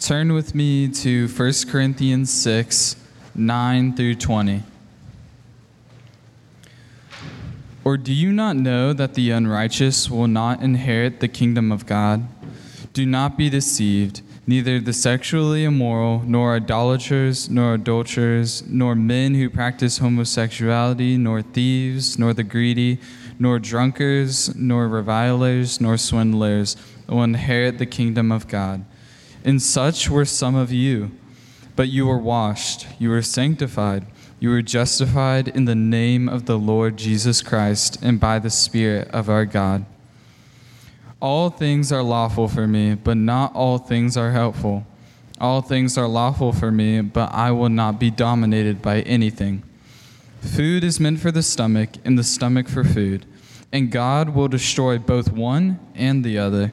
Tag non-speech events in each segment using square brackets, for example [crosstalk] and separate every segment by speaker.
Speaker 1: Turn with me to 1 Corinthians 6 9 through 20. Or do you not know that the unrighteous will not inherit the kingdom of God? Do not be deceived. Neither the sexually immoral, nor idolaters, nor adulterers, nor men who practice homosexuality, nor thieves, nor the greedy, nor drunkards, nor revilers, nor swindlers will inherit the kingdom of God. And such were some of you. But you were washed, you were sanctified, you were justified in the name of the Lord Jesus Christ and by the Spirit of our God. All things are lawful for me, but not all things are helpful. All things are lawful for me, but I will not be dominated by anything. Food is meant for the stomach, and the stomach for food, and God will destroy both one and the other.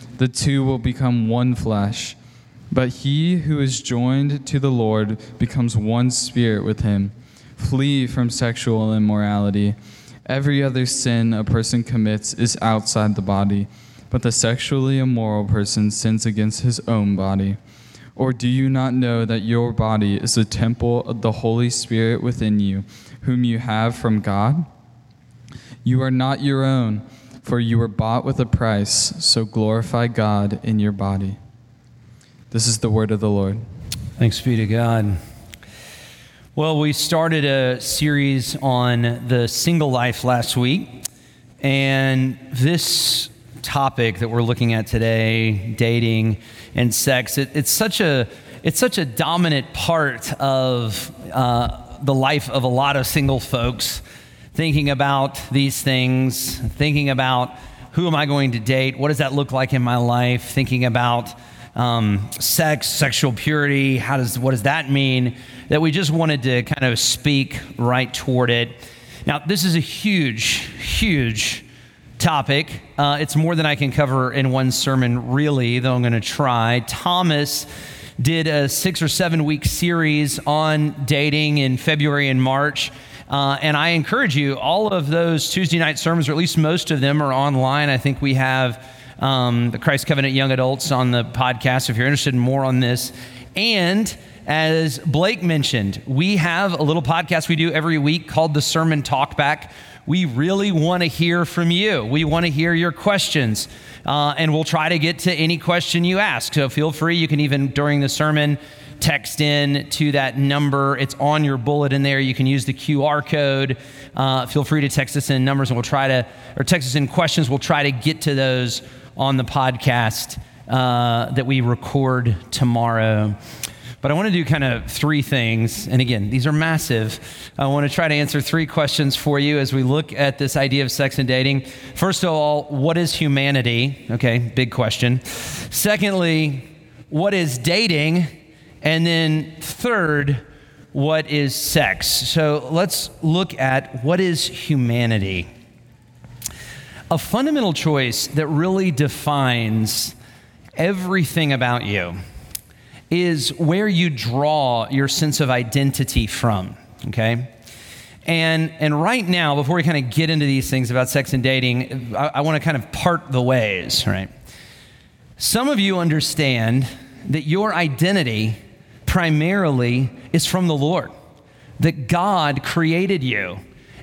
Speaker 1: the two will become one flesh. But he who is joined to the Lord becomes one spirit with him. Flee from sexual immorality. Every other sin a person commits is outside the body, but the sexually immoral person sins against his own body. Or do you not know that your body is a temple of the Holy Spirit within you, whom you have from God? You are not your own, for you were bought with a price, so glorify God in your body. This is the word of the Lord.
Speaker 2: Thanks be to God. Well, we started a series on the single life last week, and this topic that we're looking at today, dating and sex, it, it's such a it's such a dominant part of uh, the life of a lot of single folks. Thinking about these things, thinking about who am I going to date, what does that look like in my life, thinking about um, sex, sexual purity, how does what does that mean? That we just wanted to kind of speak right toward it. Now, this is a huge, huge topic. Uh, it's more than I can cover in one sermon, really, though I'm going to try. Thomas did a six or seven week series on dating in February and March. Uh, and I encourage you, all of those Tuesday night sermons, or at least most of them, are online. I think we have um, the Christ Covenant Young Adults on the podcast if you're interested in more on this. And as Blake mentioned, we have a little podcast we do every week called the Sermon Talkback. We really want to hear from you. We want to hear your questions. Uh, and we'll try to get to any question you ask. So feel free. You can even, during the sermon, text in to that number. It's on your bulletin there. You can use the QR code. Uh, feel free to text us in numbers and we'll try to, or text us in questions. We'll try to get to those on the podcast uh, that we record tomorrow. But I want to do kind of three things. And again, these are massive. I want to try to answer three questions for you as we look at this idea of sex and dating. First of all, what is humanity? Okay, big question. Secondly, what is dating? And then third, what is sex? So let's look at what is humanity a fundamental choice that really defines everything about you is where you draw your sense of identity from, okay? And, and right now, before we kind of get into these things about sex and dating, I, I want to kind of part the ways, right? Some of you understand that your identity primarily is from the Lord, that God created you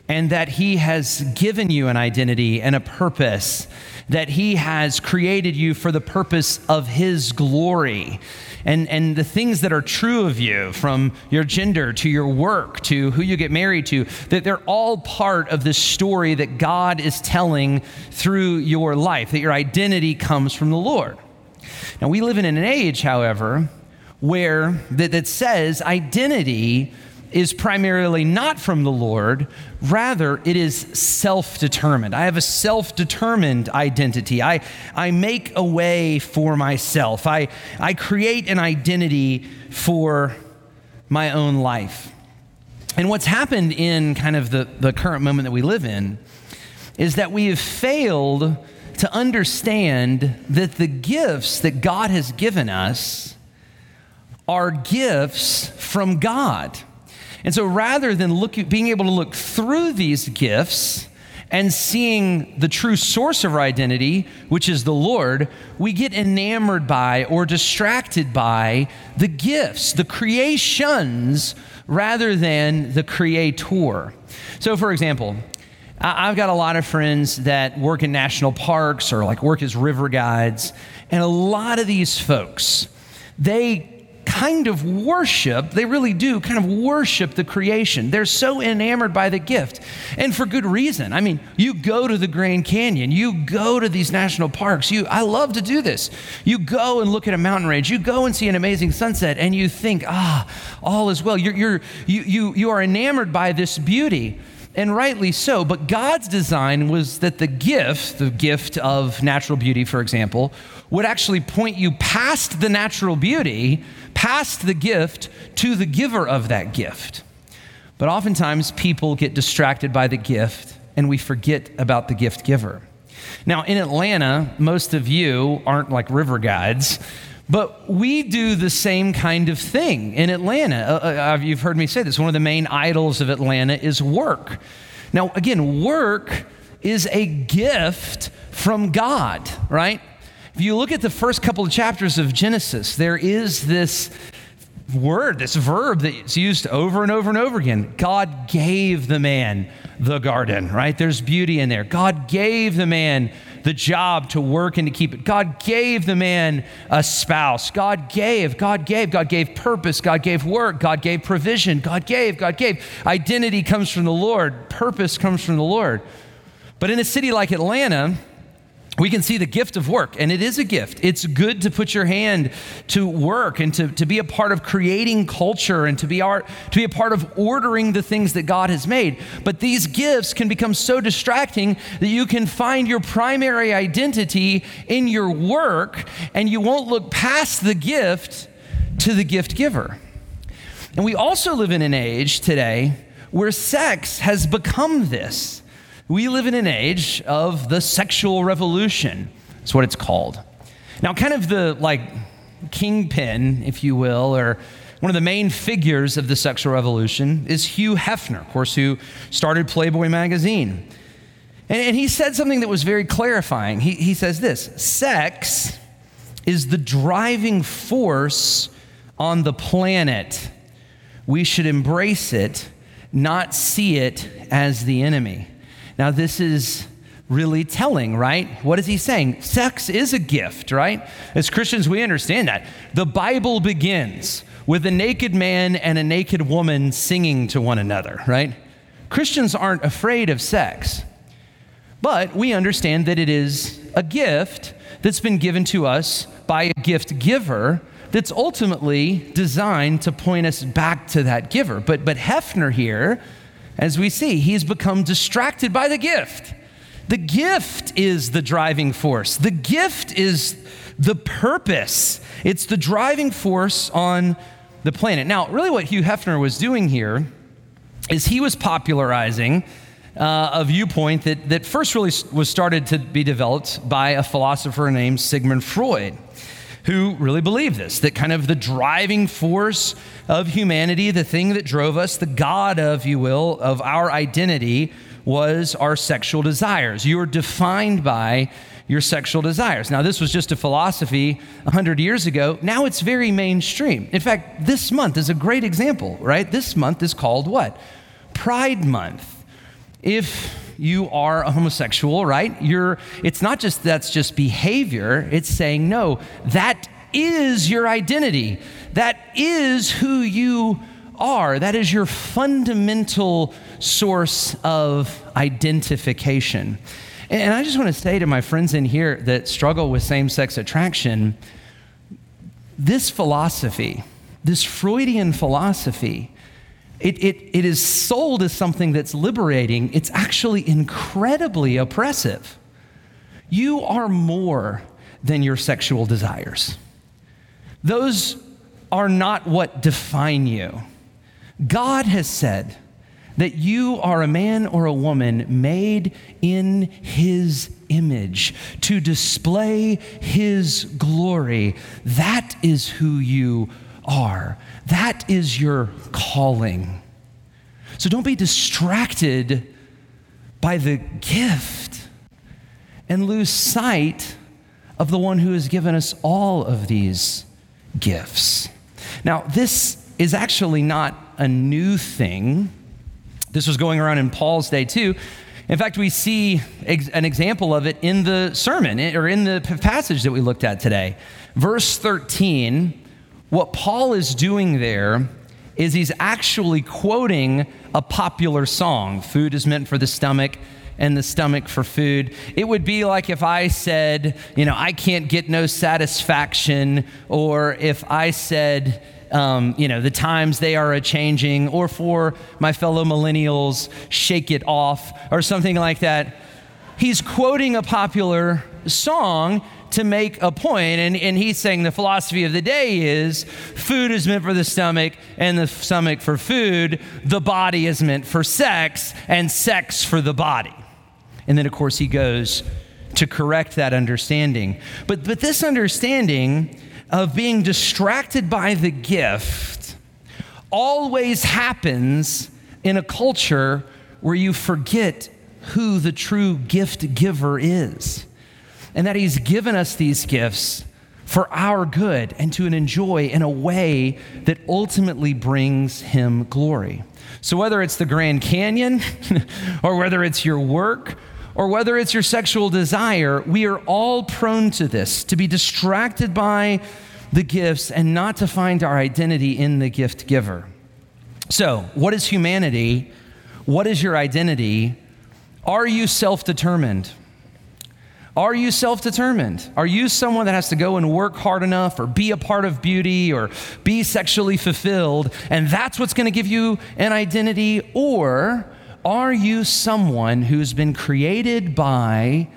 Speaker 2: and that He has given you an identity and a purpose, that He has created you for the purpose of His glory. And, and the things that are true of you, from your gender to your work to who you get married to, that they're all part of the story that God is telling through your life, that your identity comes from the Lord. Now, we live in an age, however, where that, that says identity is primarily not from the Lord, rather, it is self determined. I have a self determined identity. I, I make a way for myself, I, I create an identity for my own life. And what's happened in kind of the, the current moment that we live in is that we have failed to understand that the gifts that God has given us are gifts from God. And so rather than look, being able to look through these gifts and seeing the true source of our identity, which is the Lord, we get enamored by or distracted by the gifts, the creations, rather than the creator. So, for example, I've got a lot of friends that work in national parks or like work as river guides, and a lot of these folks, they kind of worship, they really do kind of worship the creation. They're so enamored by the gift, and for good reason. I mean, you go to the Grand Canyon, you go to these national parks. You, I love to do this. You go and look at a mountain range, you go and see an amazing sunset, and you think, ah, all is well. You're, you're, you, you, you are enamored by this beauty and rightly so. But God's design was that the gift, the gift of natural beauty, for example, would actually point you past the natural beauty, past the gift, to the giver of that gift. But oftentimes people get distracted by the gift and we forget about the gift giver. Now, in Atlanta, most of you aren't like river guides. But we do the same kind of thing in Atlanta. Uh, uh, you've heard me say this. One of the main idols of Atlanta is work. Now, again, work is a gift from God, right? If you look at the first couple of chapters of Genesis, there is this word, this verb that's used over and over and over again. God gave the man the garden, right? There's beauty in there. God gave the man the job to work and to keep it. God gave the man a spouse. God gave, God gave, God gave purpose. God gave work. God gave provision. God gave, God gave. Identity comes from the Lord, purpose comes from the Lord. But in a city like Atlanta, we can see the gift of work, and it is a gift. It's good to put your hand to work and to, to be a part of creating culture and to be, art, to be a part of ordering the things that God has made. But these gifts can become so distracting that you can find your primary identity in your work, and you won't look past the gift to the gift giver. And we also live in an age today where sex has become this. We live in an age of the sexual revolution. That's what it's called. Now, kind of the like kingpin, if you will, or one of the main figures of the sexual revolution is Hugh Hefner, of course, who started Playboy magazine. And, and he said something that was very clarifying. He, he says this sex is the driving force on the planet. We should embrace it, not see it as the enemy. Now, this is really telling, right? What is he saying? Sex is a gift, right? As Christians, we understand that. The Bible begins with a naked man and a naked woman singing to one another, right? Christians aren't afraid of sex, but we understand that it is a gift that's been given to us by a gift giver that's ultimately designed to point us back to that giver. But, but Hefner here as we see, he's become distracted by the gift. The gift is the driving force, the gift is the purpose. It's the driving force on the planet. Now, really, what Hugh Hefner was doing here is he was popularizing uh, a viewpoint that, that first really was started to be developed by a philosopher named Sigmund Freud who really believed this that kind of the driving force of humanity, the thing that drove us, the God of, you will, of our identity was our sexual desires. You are defined by your sexual desires. Now, this was just a philosophy 100 years ago. Now it's very mainstream. In fact, this month is a great example, right? This month is called what? Pride Month. If you are a homosexual, right? You're it's not just that's just behavior, it's saying no, that is your identity. That is who you are. That is your fundamental source of identification. And I just want to say to my friends in here that struggle with same sex attraction this philosophy, this Freudian philosophy, it, it, it is sold as something that's liberating, it's actually incredibly oppressive. You are more than your sexual desires. Those are not what define you. God has said that you are a man or a woman made in his image to display his glory. That is who you are. That is your calling. So don't be distracted by the gift and lose sight of the one who has given us all of these gifts. Now, this is actually not a new thing. This was going around in Paul's day too. In fact, we see ex- an example of it in the sermon eh, or in the passage that we looked at today. Verse 13 what Paul is doing there is he's actually quoting a popular song Food is meant for the stomach, and the stomach for food. It would be like if I said, you know, I can't get no satisfaction, or if I said, um, you know, the times they are a changing, or for my fellow millennials, shake it off, or something like that. He's quoting a popular song to make a point, and, and he's saying the philosophy of the day is food is meant for the stomach, and the stomach for food. The body is meant for sex, and sex for the body. And then, of course, he goes to correct that understanding. But, but this understanding of being distracted by the gift always happens in a culture where you forget who the true gift giver is and that He's given us these gifts for our good and to enjoy in a way that ultimately brings Him glory. So, whether it's the Grand Canyon, [laughs] or whether it's your work, or whether it's your sexual desire, we are all prone to this to be distracted by the gifts and not to find our identity in the gift giver. So, what is humanity? What is your identity? Are you self determined? Are you self determined? Are you someone that has to go and work hard enough or be a part of beauty or be sexually fulfilled and that's what's going to give you an identity? Or are you someone who's been created by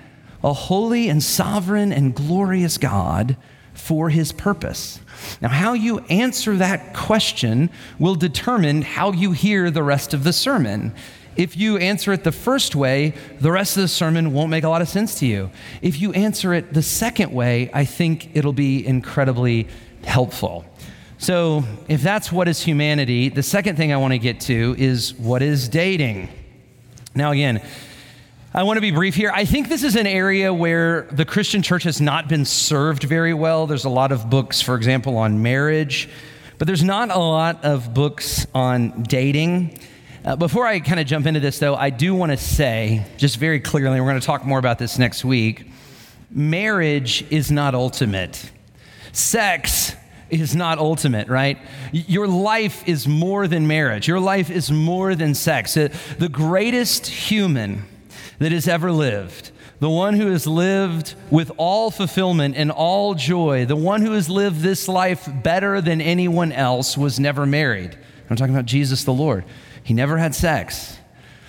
Speaker 2: a holy and sovereign and glorious God for his purpose? Now, how you answer that question will determine how you hear the rest of the sermon. If you answer it the first way, the rest of the sermon won't make a lot of sense to you. If you answer it the second way, I think it'll be incredibly helpful. So, if that's what is humanity, the second thing I want to get to is what is dating. Now, again, I want to be brief here. I think this is an area where the Christian church has not been served very well. There's a lot of books, for example, on marriage, but there's not a lot of books on dating. Uh, before I kind of jump into this, though, I do want to say, just very clearly, we're going to talk more about this next week marriage is not ultimate. Sex is not ultimate, right? Your life is more than marriage. Your life is more than sex. Uh, the greatest human that has ever lived, the one who has lived with all fulfillment and all joy, the one who has lived this life better than anyone else, was never married. I'm talking about Jesus the Lord. He never had sex.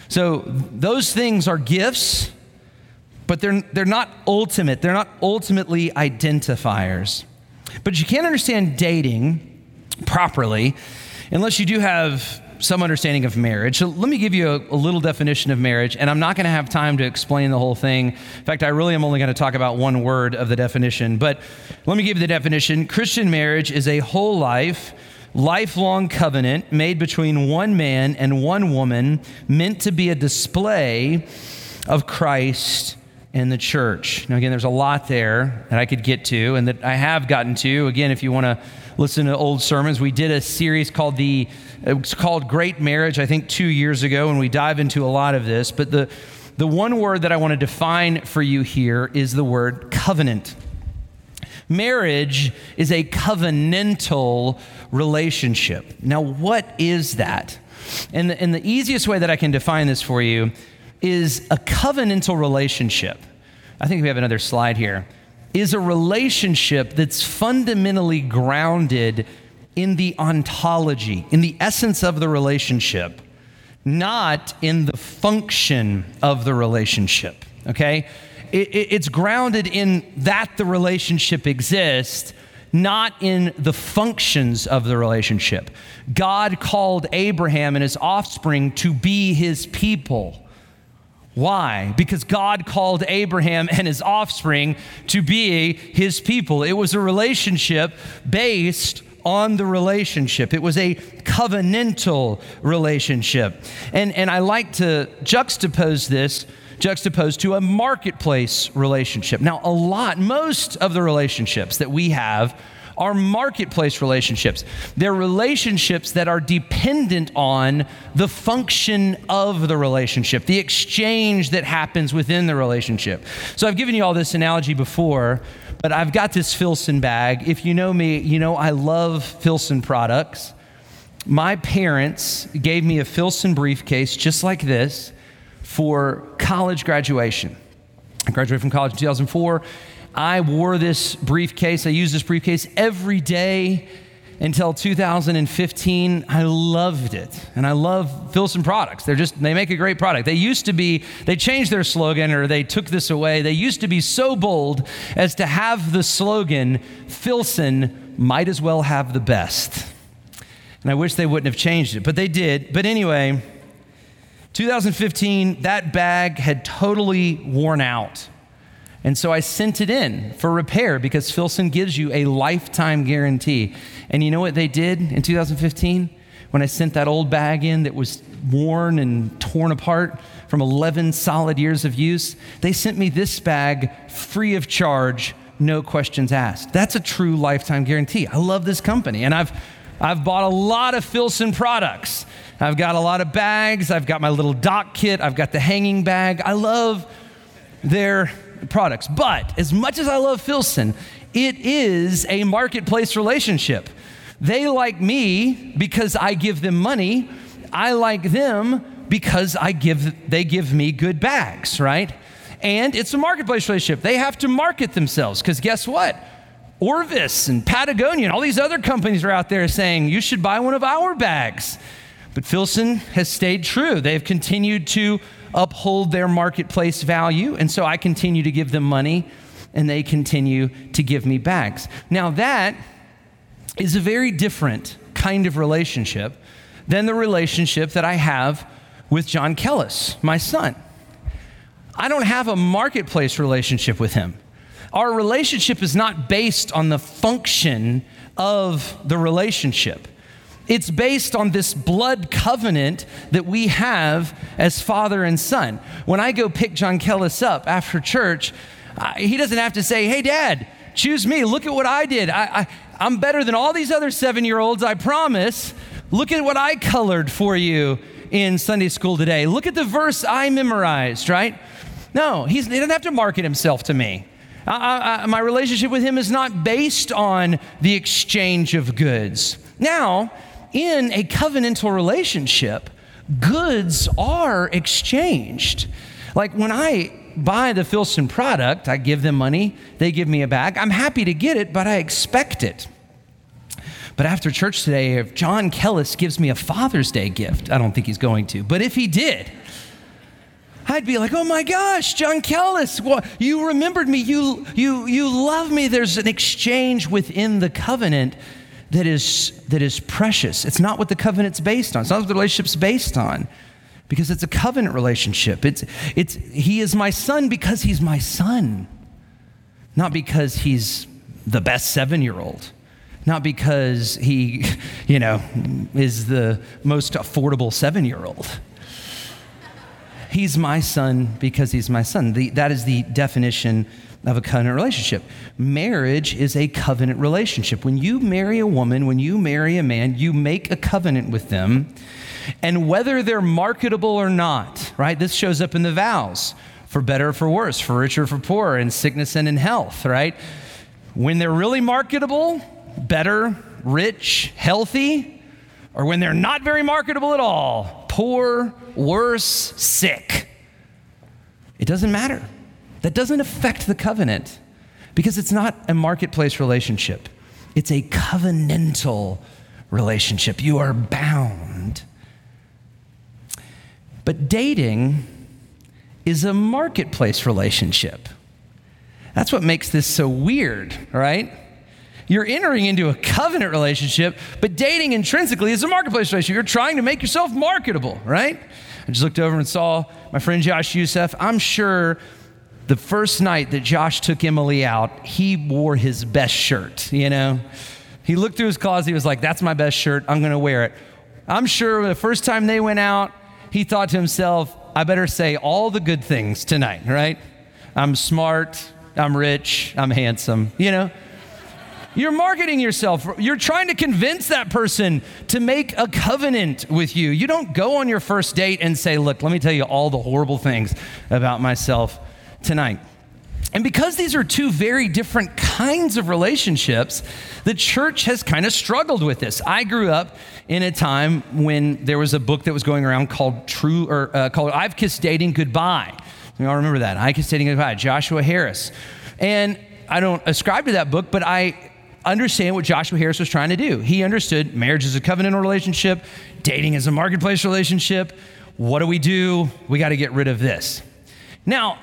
Speaker 2: So those things are gifts, but they're, they're not ultimate. They're not ultimately identifiers. But you can't understand dating properly unless you do have some understanding of marriage. So let me give you a, a little definition of marriage, and I'm not going to have time to explain the whole thing. In fact, I really am only going to talk about one word of the definition. But let me give you the definition Christian marriage is a whole life lifelong covenant made between one man and one woman meant to be a display of Christ and the church. Now, again, there's a lot there that I could get to and that I have gotten to. Again, if you want to listen to old sermons, we did a series called the it's called Great Marriage, I think two years ago, and we dive into a lot of this. But the the one word that I want to define for you here is the word covenant. Marriage is a covenantal relationship. Now, what is that? And the, and the easiest way that I can define this for you is a covenantal relationship. I think we have another slide here. Is a relationship that's fundamentally grounded in the ontology, in the essence of the relationship, not in the function of the relationship. Okay? It, it, it's grounded in that the relationship exists, not in the functions of the relationship. God called Abraham and his offspring to be his people. Why? Because God called Abraham and his offspring to be his people. It was a relationship based on the relationship. It was a covenantal relationship. And, and I like to juxtapose this, juxtapose to a marketplace relationship. Now, a lot, most of the relationships that we have are marketplace relationships. They're relationships that are dependent on the function of the relationship, the exchange that happens within the relationship. So I've given you all this analogy before, but I've got this Filson bag. If you know me, you know I love Filson products. My parents gave me a Filson briefcase just like this for college graduation. I graduated from college in 2004 I wore this briefcase. I used this briefcase every day until 2015. I loved it. And I love Filson products. They're just, they make a great product. They used to be, they changed their slogan or they took this away. They used to be so bold as to have the slogan, Filson might as well have the best. And I wish they wouldn't have changed it, but they did. But anyway, 2015, that bag had totally worn out. And so I sent it in for repair because Filson gives you a lifetime guarantee. And you know what they did in 2015? When I sent that old bag in that was worn and torn apart from 11 solid years of use, they sent me this bag free of charge, no questions asked. That's a true lifetime guarantee. I love this company. And I've, I've bought a lot of Filson products. I've got a lot of bags. I've got my little Dopp kit. I've got the hanging bag. I love their products. But as much as I love Filson, it is a marketplace relationship. They like me because I give them money. I like them because I give they give me good bags, right? And it's a marketplace relationship. They have to market themselves because guess what? Orvis and Patagonia and all these other companies are out there saying you should buy one of our bags. But Filson has stayed true. They've continued to uphold their marketplace value. And so I continue to give them money and they continue to give me bags. Now, that is a very different kind of relationship than the relationship that I have with John Kellis, my son. I don't have a marketplace relationship with him. Our relationship is not based on the function of the relationship. It's based on this blood covenant that we have as father and son. When I go pick John Kellis up after church, uh, he doesn't have to say, Hey, dad, choose me. Look at what I did. I, I, I'm better than all these other seven year olds, I promise. Look at what I colored for you in Sunday school today. Look at the verse I memorized, right? No, he doesn't have to market himself to me. I, I, my relationship with him is not based on the exchange of goods. Now, in a covenantal relationship, goods are exchanged. Like when I buy the Filson product, I give them money, they give me a bag. I'm happy to get it, but I expect it. But after church today, if John Kellis gives me a Father's Day gift, I don't think he's going to, but if he did, I'd be like, oh my gosh, John Kellis, well, you remembered me, you, you, you love me. There's an exchange within the covenant that is, that is precious. It's not what the covenant's based on. It's not what the relationship's based on because it's a covenant relationship. It's, it's, he is my son because he's my son, not because he's the best seven year old, not because he, [laughs] you know, is the most affordable seven year old. He's my son because he's my son. The, that is the definition of a covenant relationship. Marriage is a covenant relationship. When you marry a woman, when you marry a man, you make a covenant with them. And whether they're marketable or not, right? This shows up in the vows for better or for worse, for richer or for poorer, in sickness and in health, right? When they're really marketable, better, rich, healthy, or when they're not very marketable at all, poor, worse, sick. It doesn't matter. That doesn't affect the covenant because it's not a marketplace relationship, it's a covenantal relationship. You are bound. But dating is a marketplace relationship. That's what makes this so weird, right? You're entering into a covenant relationship, but dating intrinsically is a marketplace relationship. You're trying to make yourself marketable, right? I just looked over and saw my friend Josh Youssef. I'm sure the first night that Josh took Emily out, he wore his best shirt, you know? He looked through his closet, he was like, That's my best shirt, I'm gonna wear it. I'm sure the first time they went out, he thought to himself, I better say all the good things tonight, right? I'm smart, I'm rich, I'm handsome, you know? You're marketing yourself. You're trying to convince that person to make a covenant with you. You don't go on your first date and say, Look, let me tell you all the horrible things about myself tonight. And because these are two very different kinds of relationships, the church has kind of struggled with this. I grew up in a time when there was a book that was going around called True or uh, called I've Kissed Dating Goodbye. You all remember that? I Kissed Dating Goodbye, Joshua Harris. And I don't ascribe to that book, but I understand what Joshua Harris was trying to do. He understood marriage is a covenantal relationship, dating is a marketplace relationship. What do we do? We got to get rid of this. Now,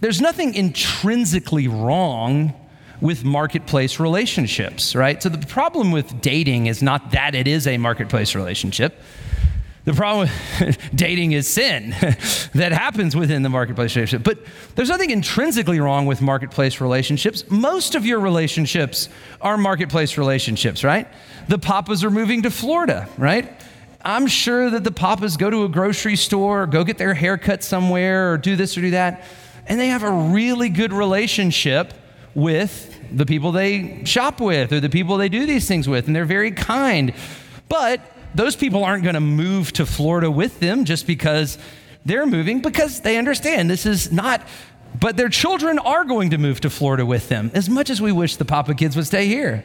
Speaker 2: there's nothing intrinsically wrong with marketplace relationships, right? So the problem with dating is not that it is a marketplace relationship. The problem with [laughs] dating is sin [laughs] that happens within the marketplace relationship. But there's nothing intrinsically wrong with marketplace relationships. Most of your relationships are marketplace relationships, right? The Papas are moving to Florida, right? I'm sure that the Papas go to a grocery store, or go get their hair cut somewhere, or do this or do that, and they have a really good relationship with the people they shop with or the people they do these things with, and they're very kind. But those people aren't going to move to Florida with them just because they're moving, because they understand this is not, but their children are going to move to Florida with them, as much as we wish the Papa kids would stay here,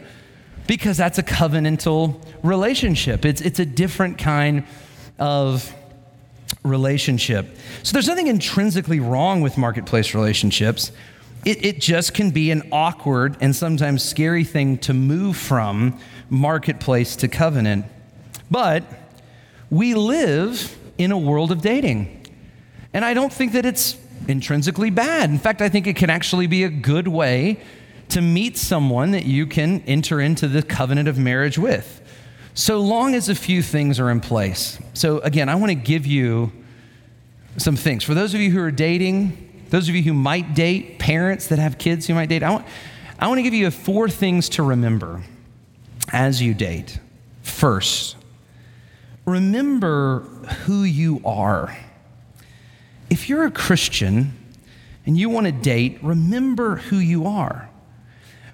Speaker 2: because that's a covenantal relationship. It's, it's a different kind of relationship. So there's nothing intrinsically wrong with marketplace relationships. It, it, just can be an awkward and sometimes scary thing to move from marketplace to covenant. But we live in a world of dating. And I don't think that it's intrinsically bad. In fact, I think it can actually be a good way to meet someone that you can enter into the covenant of marriage with, so long as a few things are in place. So, again, I want to give you some things. For those of you who are dating, those of you who might date, parents that have kids who might date, I want, I want to give you four things to remember as you date. First, remember who you are. If you're a Christian and you want to date, remember who you are.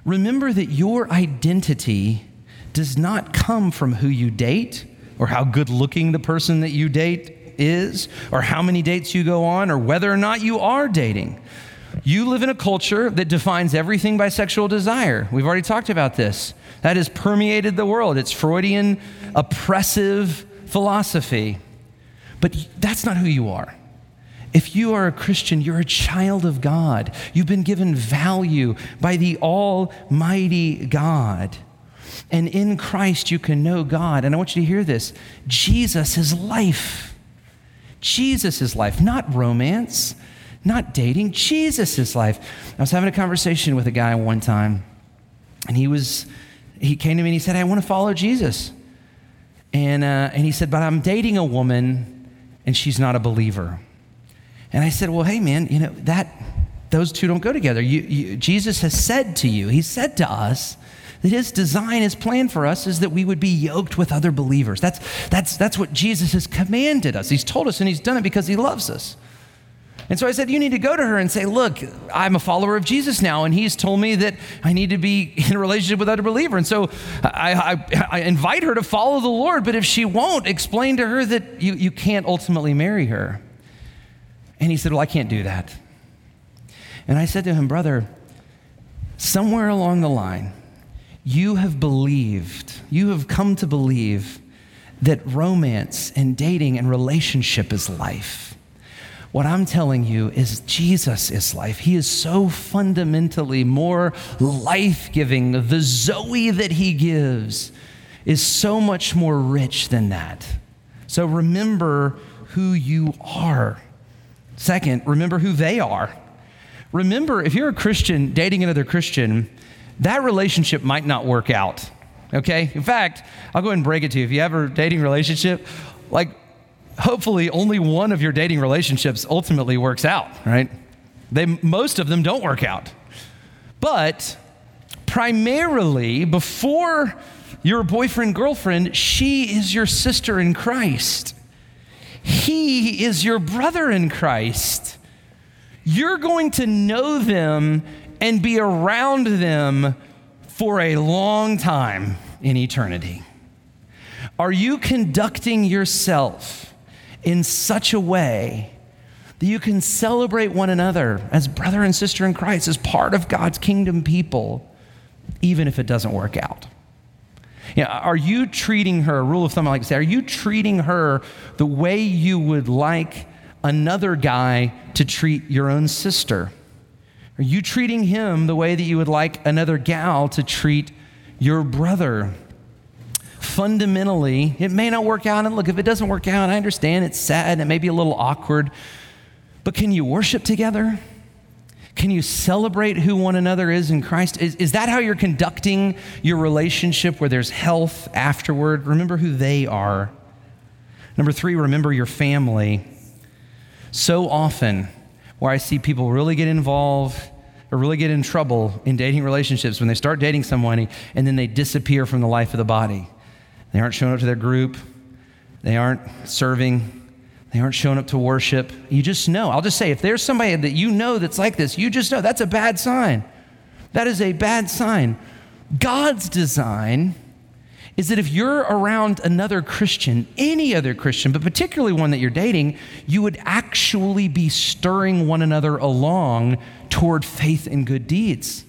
Speaker 2: Remember that your identity does not come from who you date or how good looking the person that you date is or how many dates you go on or whether or not you are dating. You live in a culture that defines everything by sexual desire. We've already talked about this. That has permeated the world. It's Freudian oppressive philosophy. But that's not who you are. If you are a Christian, you're a child of God. You've been given value by the Almighty God. And in Christ, you can know God. And I want you to hear this Jesus is life. Jesus is life, not romance, not dating. Jesus is life. I was having a conversation with a guy one time, and he was, he came to me and he said, I want to follow Jesus. And, uh, and he said, But I'm dating a woman and she's not a believer. And I said, Well, hey, man, you know, that, those two don't go together. You, you, Jesus has said to you, He said to us, that his design, his plan for us is that we would be yoked with other believers. That's, that's, that's what Jesus has commanded us. He's told us, and he's done it because he loves us. And so I said, You need to go to her and say, Look, I'm a follower of Jesus now, and he's told me that I need to be in a relationship with other believer. And so I, I, I, invite her to follow the Lord, but if she won't, explain to her that you, you can't ultimately marry her. And he said, Well, I can't do that. And I said to him, Brother, somewhere along the line, you have believed, you have come to believe that romance and dating and relationship is life. What I'm telling you is Jesus is life. He is so fundamentally more life giving. The Zoe that he gives is so much more rich than that. So remember who you are. Second, remember who they are. Remember, if you're a Christian dating another Christian, that relationship might not work out. Okay? In fact, I'll go ahead and break it to you. If you have a dating relationship, like hopefully only one of your dating relationships ultimately works out, right? They most of them don't work out. But primarily before your boyfriend girlfriend, she is your sister in Christ. He is your brother in Christ. You're going to know them and be around them for a long time in eternity. Are you conducting yourself in such a way that you can celebrate one another as brother and sister in Christ, as part of God's kingdom people, even if it doesn't work out? You know, are you treating her, rule of thumb I like to say, are you treating her the way you would like another guy to treat your own sister? Are you treating him the way that you would like another gal to treat your brother? Fundamentally, it may not work out. And look, if it doesn't work out, I understand it's sad, and it may be a little awkward, but can you worship together? Can you celebrate who one another is in Christ? Is, is that how you're conducting your relationship where there's health afterward? Remember who they are. Number three, remember your family. So often, where I see people really get involved or really get in trouble in dating relationships when they start dating someone and then they disappear from the life of the body. They aren't showing up to their group, they aren't serving, they aren't showing up to worship. You just know. I'll just say, if there's somebody that you know that's like this, you just know that's a bad sign. That is a bad sign. God's design is that if you're around another Christian, any other Christian, but particularly one that you're dating, you would actually be stirring one another along toward faith and good deeds.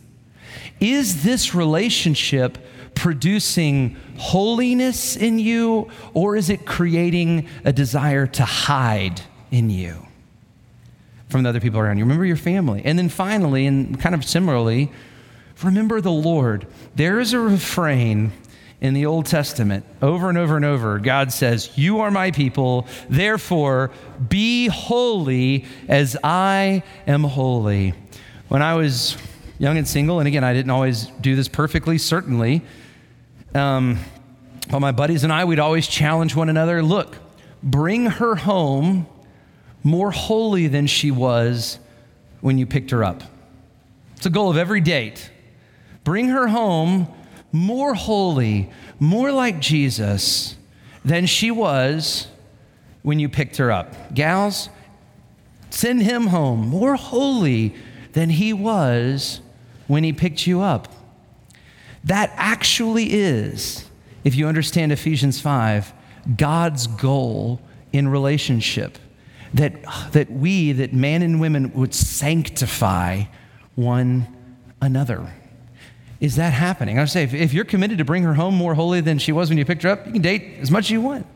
Speaker 2: Is this relationship producing holiness in you, or is it creating a desire to hide in you from the other people around you? Remember your family. And then finally, and kind of similarly, remember the Lord. There is a refrain in the Old Testament over and over and over. God says, You are my people, therefore be holy as I am holy. When I was young and single, and again, I didn't always do this perfectly, certainly. Um, but my buddies and I, we'd always challenge one another look, bring her home more holy than she was when you picked her up. It's a goal of every date. Bring her home more holy, more like Jesus than she was when you picked her up. Gals, send him home more holy than he was when he picked you up. That actually is, if you understand Ephesians 5, God's goal in relationship. That, that we, that man and women would sanctify one another. Is that happening? I would say, if, if you're committed to bring her home more holy than she was when you picked her up, you can date as much as you want.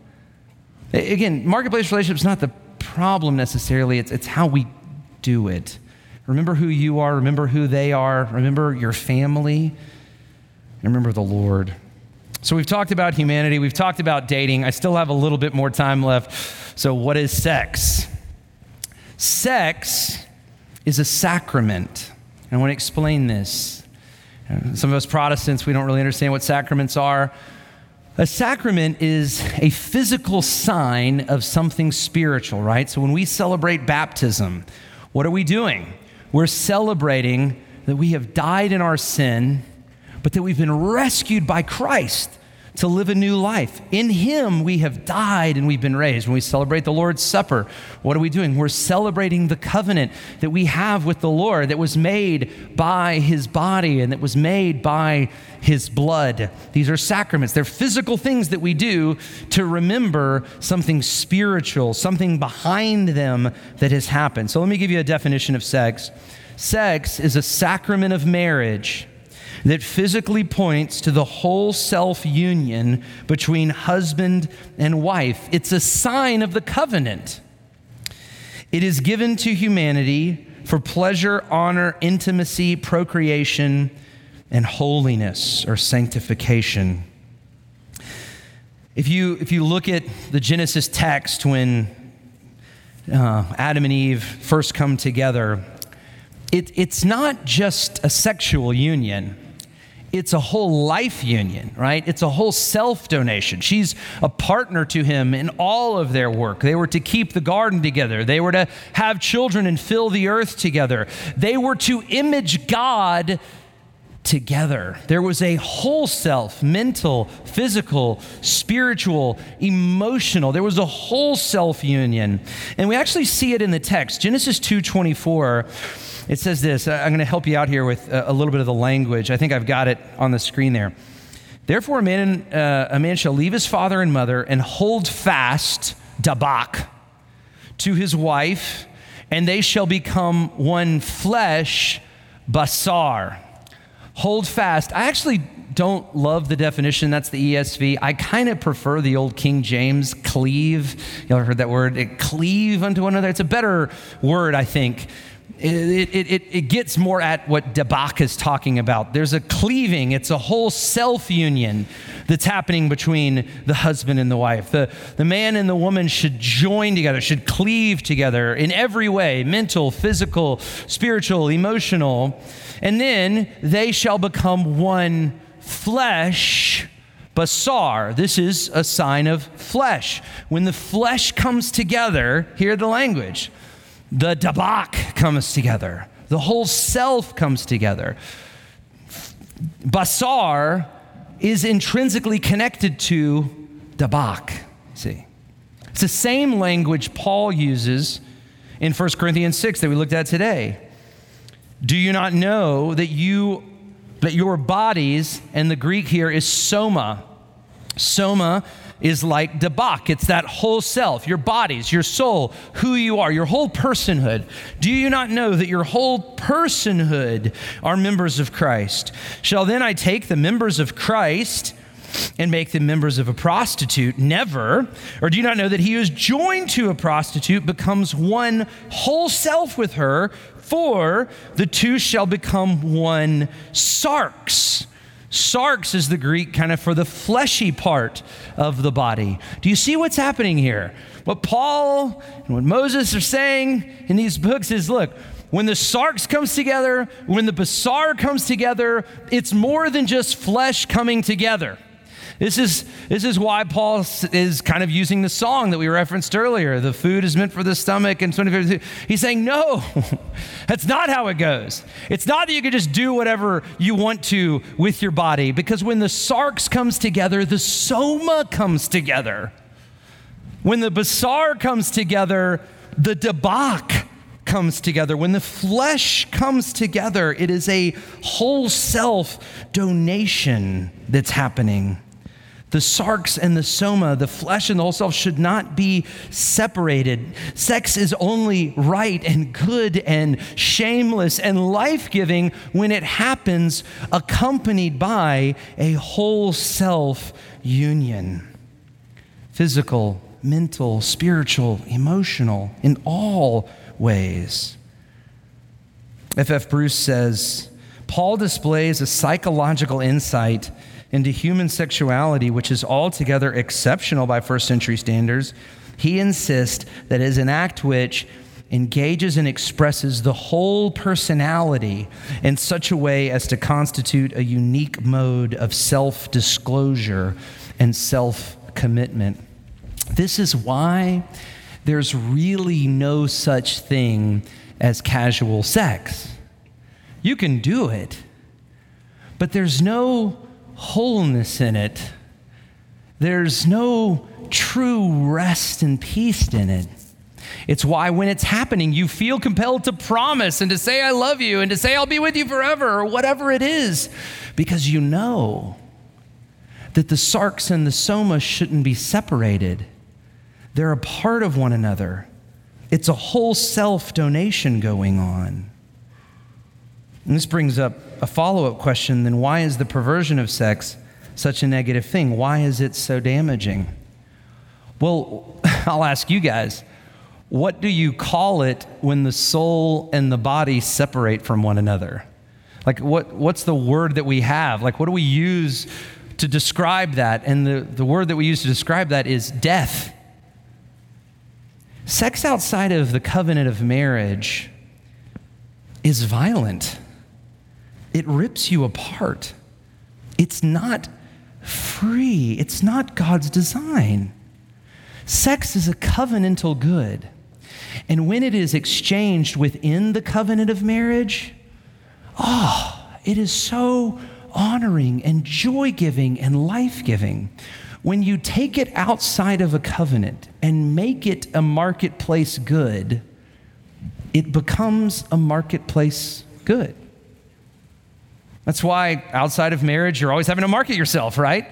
Speaker 2: Again, marketplace relationship is not the problem necessarily, it's, it's how we do it. Remember who you are, remember who they are, remember your family and remember the Lord. So we've talked about humanity, we've talked about dating. I still have a little bit more time left. So, what is sex? Sex is a sacrament. And I want to explain this. Some of us Protestants, we don't really understand what sacraments are. A sacrament is a physical sign of something spiritual, right? So when we celebrate baptism, what are we doing? We're celebrating that we have died in our sin but that we've been rescued by Christ to live a new life. In Him, we have died and we've been raised. When we celebrate the Lord's Supper, what are we doing? We're celebrating the covenant that we have with the Lord that was made by His body and that was made by His blood. These are sacraments, they're physical things that we do to remember something spiritual, something behind them that has happened. So let me give you a definition of sex. Sex is a sacrament of marriage that physically points to the whole self union between husband and wife. It's a sign of the covenant. It is given to humanity for pleasure, honor, intimacy, procreation, and holiness or sanctification. If you, if you look at the Genesis text when uh, Adam and Eve first come together, it, it's not just a sexual union. It's a whole life union, right? It's a whole self donation. She's a partner to him in all of their work. They were to keep the garden together, they were to have children and fill the earth together. They were to image God together. There was a whole self, mental, physical, spiritual, emotional. There was a whole self union. And we actually see it in the text. Genesis 2:24 it says this. I'm going to help you out here with a little bit of the language. I think I've got it on the screen there. Therefore, a man, uh, a man shall leave his father and mother and hold fast, dabak, to his wife, and they shall become one flesh, basar hold fast. I actually don't love the definition. That's the ESV. I kind of prefer the old King James, cleave. You ever heard that word? It, cleave unto one another. It's a better word, I think. It, it, it, it gets more at what Dabak is talking about. There's a cleaving, it's a whole self union that's happening between the husband and the wife. The, the man and the woman should join together, should cleave together in every way mental, physical, spiritual, emotional. And then they shall become one flesh. Basar, this is a sign of flesh. When the flesh comes together, hear the language. The dabak comes together. The whole self comes together. Basar is intrinsically connected to dabak. See? It's the same language Paul uses in 1 Corinthians 6 that we looked at today. Do you not know that you that your bodies, and the Greek here is soma. Soma is like dabak. It's that whole self, your bodies, your soul, who you are, your whole personhood. Do you not know that your whole personhood are members of Christ? Shall then I take the members of Christ and make them members of a prostitute? Never. Or do you not know that he who is joined to a prostitute becomes one whole self with her? For the two shall become one sarx. Sarx is the Greek kind of for the fleshy part of the body. Do you see what's happening here? What Paul and what Moses are saying in these books is look, when the sarx comes together, when the basar comes together, it's more than just flesh coming together. This is, this is why Paul is kind of using the song that we referenced earlier. The food is meant for the stomach, and 25. He's saying, no, [laughs] that's not how it goes. It's not that you can just do whatever you want to with your body, because when the sarx comes together, the soma comes together. When the basar comes together, the dabak comes together. When the flesh comes together, it is a whole self donation that's happening the sarx and the soma, the flesh and the whole self, should not be separated. Sex is only right and good and shameless and life giving when it happens accompanied by a whole self union physical, mental, spiritual, emotional, in all ways. F.F. F. Bruce says, Paul displays a psychological insight into human sexuality, which is altogether exceptional by first century standards, he insists that it is an act which engages and expresses the whole personality in such a way as to constitute a unique mode of self disclosure and self commitment. This is why there's really no such thing as casual sex. You can do it, but there's no wholeness in it. There's no true rest and peace in it. It's why when it's happening, you feel compelled to promise and to say, I love you, and to say, I'll be with you forever, or whatever it is, because you know that the sarx and the soma shouldn't be separated. They're a part of one another. It's a whole self donation going on. And this brings up a follow up question then why is the perversion of sex such a negative thing? Why is it so damaging? Well, [laughs] I'll ask you guys what do you call it when the soul and the body separate from one another? Like, what, what's the word that we have? Like, what do we use to describe that, and the, the word that we use to describe that is death. Sex outside of the covenant of marriage is violent, it rips you apart. It's not free, it's not God's design. Sex is a covenantal good. And when it is exchanged within the covenant of marriage, oh, it is so honoring and joy giving and life giving. When you take it outside of a covenant and make it a marketplace good, it becomes a marketplace good. That's why outside of marriage, you're always having to market yourself, right?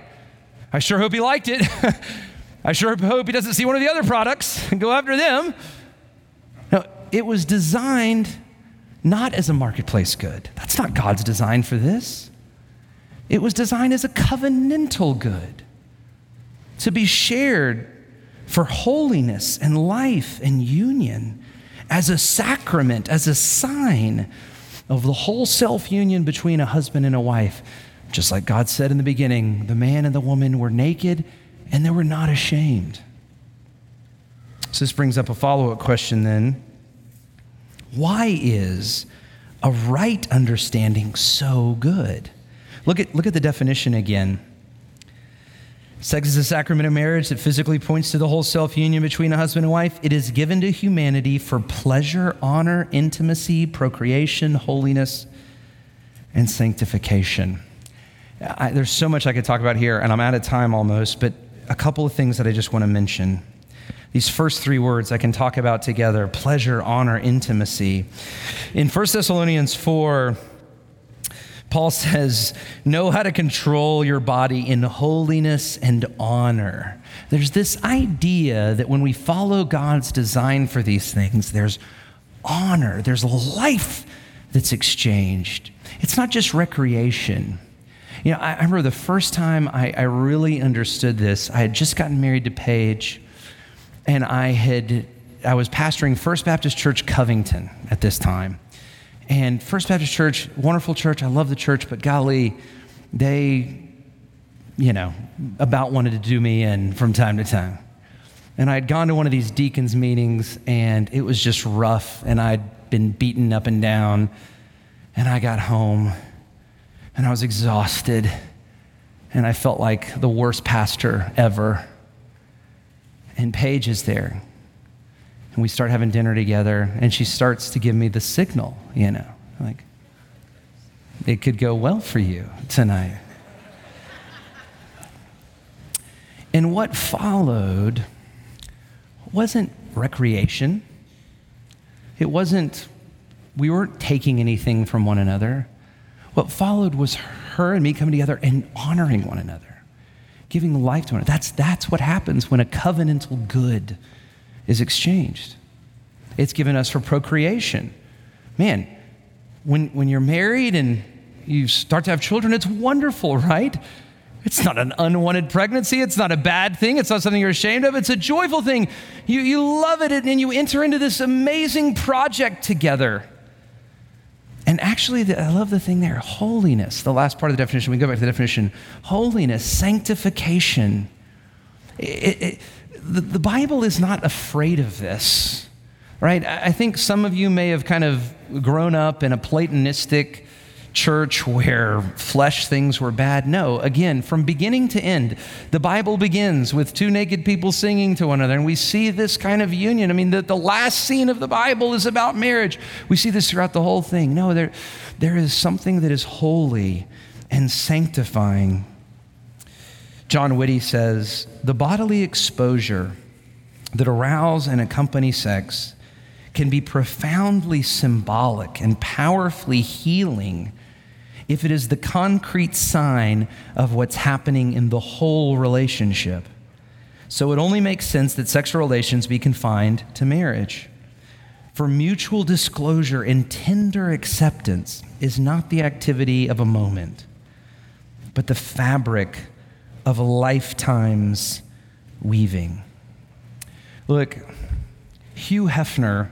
Speaker 2: I sure hope he liked it. [laughs] I sure hope he doesn't see one of the other products and go after them. No, it was designed not as a marketplace good. That's not God's design for this. It was designed as a covenantal good to be shared for holiness and life and union as a sacrament, as a sign of the whole self union between a husband and a wife. Just like God said in the beginning, the man and the woman were naked and they were not ashamed. So, this brings up a follow up question then. Why is a right understanding so good? Look at, look at the definition again. Sex is a sacrament of marriage that physically points to the whole self union between a husband and wife. It is given to humanity for pleasure, honor, intimacy, procreation, holiness, and sanctification. I, there's so much I could talk about here, and I'm out of time almost, but a couple of things that I just want to mention. These first three words I can talk about together pleasure, honor, intimacy. In 1 Thessalonians 4, Paul says, know how to control your body in holiness and honor. There's this idea that when we follow God's design for these things, there's honor, there's life that's exchanged. It's not just recreation. You know, I, I remember the first time I, I really understood this, I had just gotten married to Paige, and I had I was pastoring First Baptist Church Covington at this time. And First Baptist Church, wonderful church. I love the church, but golly, they, you know, about wanted to do me in from time to time. And I'd gone to one of these deacons' meetings, and it was just rough, and I'd been beaten up and down. And I got home, and I was exhausted, and I felt like the worst pastor ever. And Paige is there and we start having dinner together, and she starts to give me the signal, you know, like, it could go well for you tonight. and what followed wasn't recreation. It wasn't, we weren't taking anything from one another. What followed was her and me coming together and honoring one another, giving life to one another. That's, that's what happens when a covenantal good is exchanged. It's given us for procreation. Man, when, when you're married and you start to have children, it's wonderful, right? It's not an unwanted pregnancy. It's not a bad thing. It's not something you're ashamed of. It's a joyful thing. You, you love it and you enter into this amazing project together. And actually, the, I love the thing there holiness, the last part of the definition. We go back to the definition holiness, sanctification. It, it, the, the Bible is not afraid of this, right? I think some of you may have kind of grown up in a Platonistic church where flesh things were bad. No, again, from beginning to end, the Bible begins with two naked people singing to one another, and we see this kind of union. I mean, the, the last scene of the Bible is about marriage. We see this throughout the whole thing. No, there, there is something that is holy and sanctifying John Witte says the bodily exposure that arouse and accompany sex can be profoundly symbolic and powerfully healing if it is the concrete sign of what's happening in the whole relationship. So it only makes sense that sexual relations be confined to marriage. For mutual disclosure and tender acceptance is not the activity of a moment, but the fabric of lifetime's weaving. Look, Hugh Hefner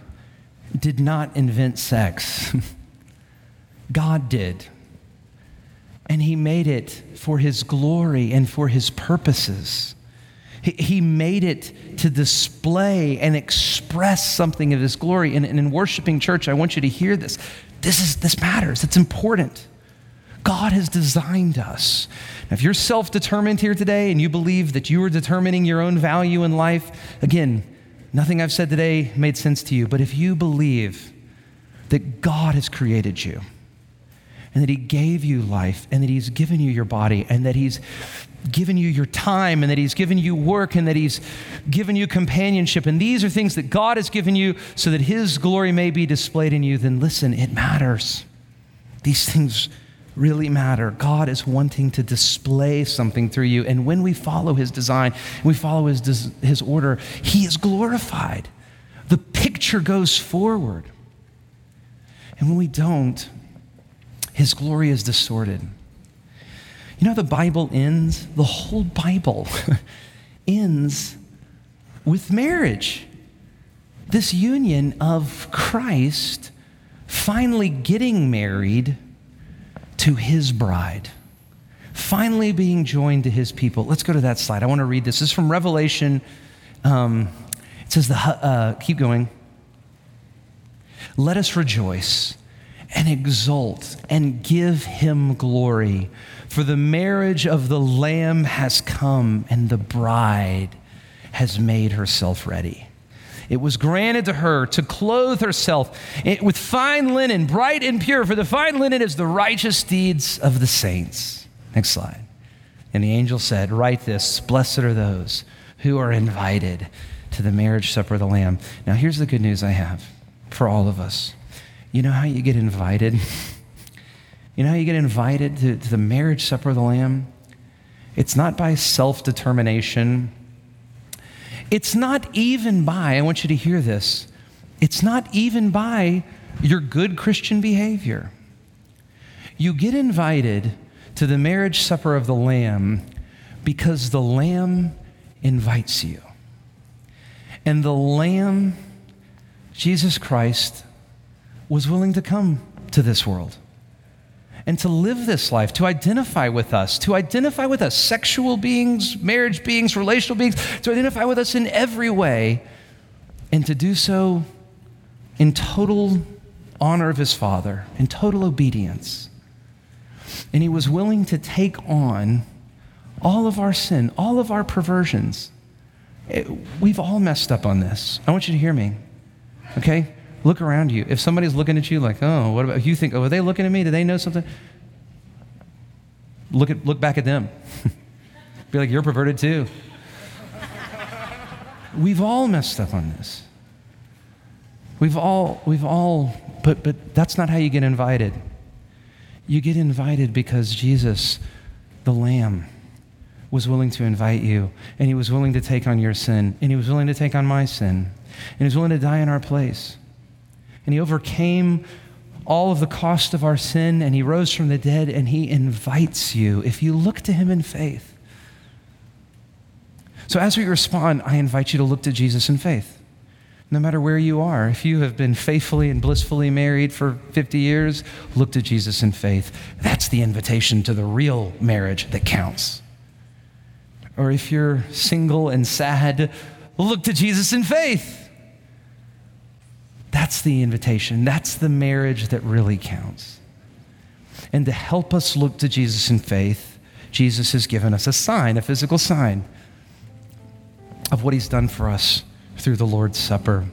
Speaker 2: did not invent sex, [laughs] God did. and he made it for his glory and for his purposes. He, made it to display and express something of his glory. And in worshiping church, I want you to hear this. This, is, this matters, it's important. God has designed us. Now, if you're self determined here today and you believe that you are determining your own value in life, again, nothing I've said today made sense to you. But if you believe that God has created you, and that He gave you life, and that He's given you your body, and that He's given you your time, and that He's given you work, and that He's given you companionship, and these are things that God has given you so that His glory may be displayed in you, then listen, it matters. These things really matter. God is wanting to display something through you. And when we follow His design, we follow His, his order, He is glorified. The picture goes forward. And when we don't, His glory is distorted. You know, the Bible ends, the whole Bible [laughs] ends with marriage. This union of Christ finally getting married to his bride, finally being joined to his people. Let's go to that slide. I want to read this. This is from Revelation. Um, it says, the, uh, keep going. Let us rejoice and exult and give him glory, for the marriage of the Lamb has come, and the bride has made herself ready. It was granted to her to clothe herself with fine linen, bright and pure, for the fine linen is the righteous deeds of the saints. Next slide. And the angel said, Write this Blessed are those who are invited to the marriage supper of the Lamb. Now, here's the good news I have for all of us. You know how you get invited? [laughs] You know how you get invited to, to the marriage supper of the Lamb? It's not by self determination it's not even by, I want you to hear this, it's not even by your good Christian behavior. You get invited to the marriage supper of the Lamb because the Lamb invites you. And the Lamb, Jesus Christ, was willing to come to this world and to live this life, to identify with us, to identify with us, sexual beings, marriage beings, relational beings, to identify with us in every way, and to do so in total honor of his Father, in total obedience. And he was willing to take on all of our sin, all of our perversions. It, we've all messed up on this. I want you to hear me, okay? Look around you. If somebody's looking at you like, oh, what about you think, oh, are they looking at me? Do they know something? Look at look back at them. [laughs] Be like, you're perverted too. [laughs] we've all messed up on this. We've all, we've all, but but that's not how you get invited. You get invited because Jesus, the Lamb, was willing to invite you, and he was willing to take on your sin, and he was willing to take on my sin, and he was willing to die in our place and he overcame all of the cost of our sin and he rose from the dead and he invites you if you look to him in faith. So, as we respond, I invite you to look to Jesus in faith. No matter where you are, if you have been faithfully and blissfully married for 50 years, look to Jesus in faith. That's the invitation to the real marriage that counts. Or if you're single and sad, look to Jesus in faith. That's the invitation. That's the marriage that really counts. And to help us look to Jesus in faith, Jesus has given us a sign, a physical sign of what he's done for us through the Lord's Supper.